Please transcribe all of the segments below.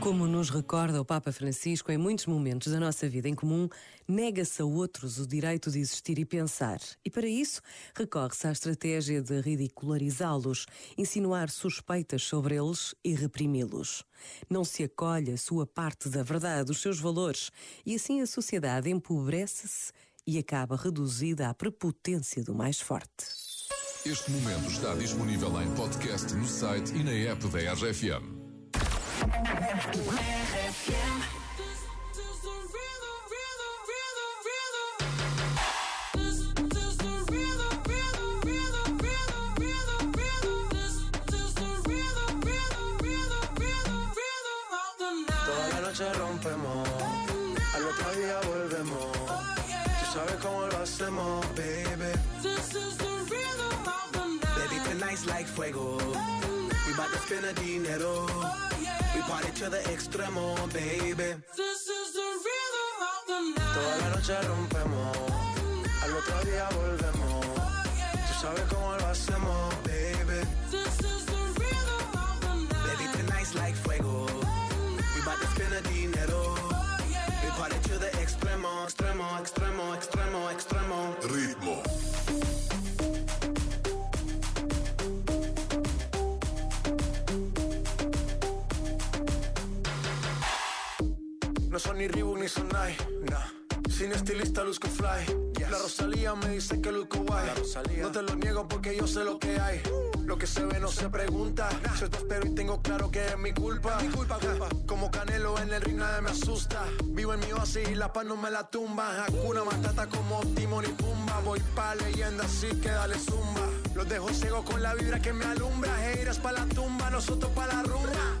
Como nos recorda o Papa Francisco, em muitos momentos da nossa vida em comum, nega-se a outros o direito de existir e pensar. E para isso, recorre-se à estratégia de ridicularizá-los, insinuar suspeitas sobre eles e reprimi-los. Não se acolhe a sua parte da verdade, os seus valores, e assim a sociedade empobrece-se e acaba reduzida à prepotência do mais forte. Este momento está disponível em podcast no site e na app da RFM. Toda la noche rompemos, al otro día volvemos. Tú sabes cómo lo hacemos, baby. Baby, tonight's like fuego. Mi dinero. We extremo, baby. Toda la noche rompemos. Al otro día volvemos. Tú sabes cómo lo hacemos, baby. Son ni Reebok ni Sonai, nah. Sin estilista luzco fly. La Rosalía me dice que luzco guay. No te lo niego porque yo sé lo que hay. Lo que se ve no se pregunta. Yo te espero y tengo claro que es mi culpa. Mi culpa, culpa. Como Canelo en el ring nadie me asusta. Vivo en mi oasis y la paz no me la tumba. Hakuna Matata como Timon y Pumba. Voy pa' leyenda así que dale zumba. Los dejo ciego con la vibra que me alumbra. Heiras pa' la tumba, nosotros pa' la rumba.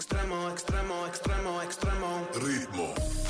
Extremo, extremo, extremo, extremo. Ritmo.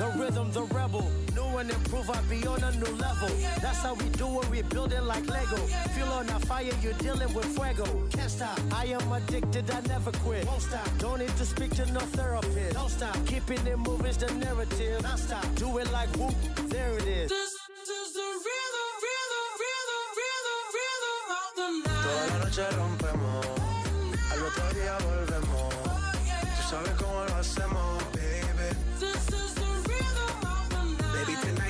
The rhythm, the rebel. New and improve, I be on a new level. That's how we do it, we build it like Lego. Feel on a fire, you're dealing with fuego. Can't stop, I am addicted, I never quit. Won't stop, don't need to speak to no therapist. Don't stop, keeping it moving's the narrative. Not stop, do it like whoop, there it is. Toda la noche rompemos, al otro día volvemos. Tú sabes cómo lo hacemos, baby.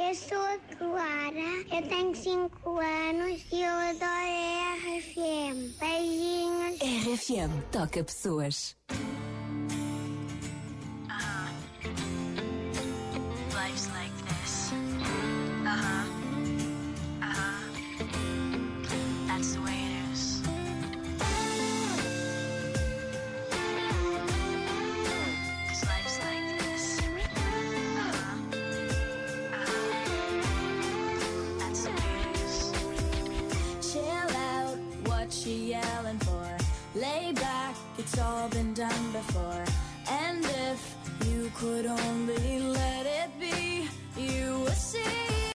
Eu sou a Clara, eu tenho 5 anos e eu adoro a RFM. Beijinhos. RFM toca pessoas. Lay back, it's all been done before. And if you could only let it be, you would see.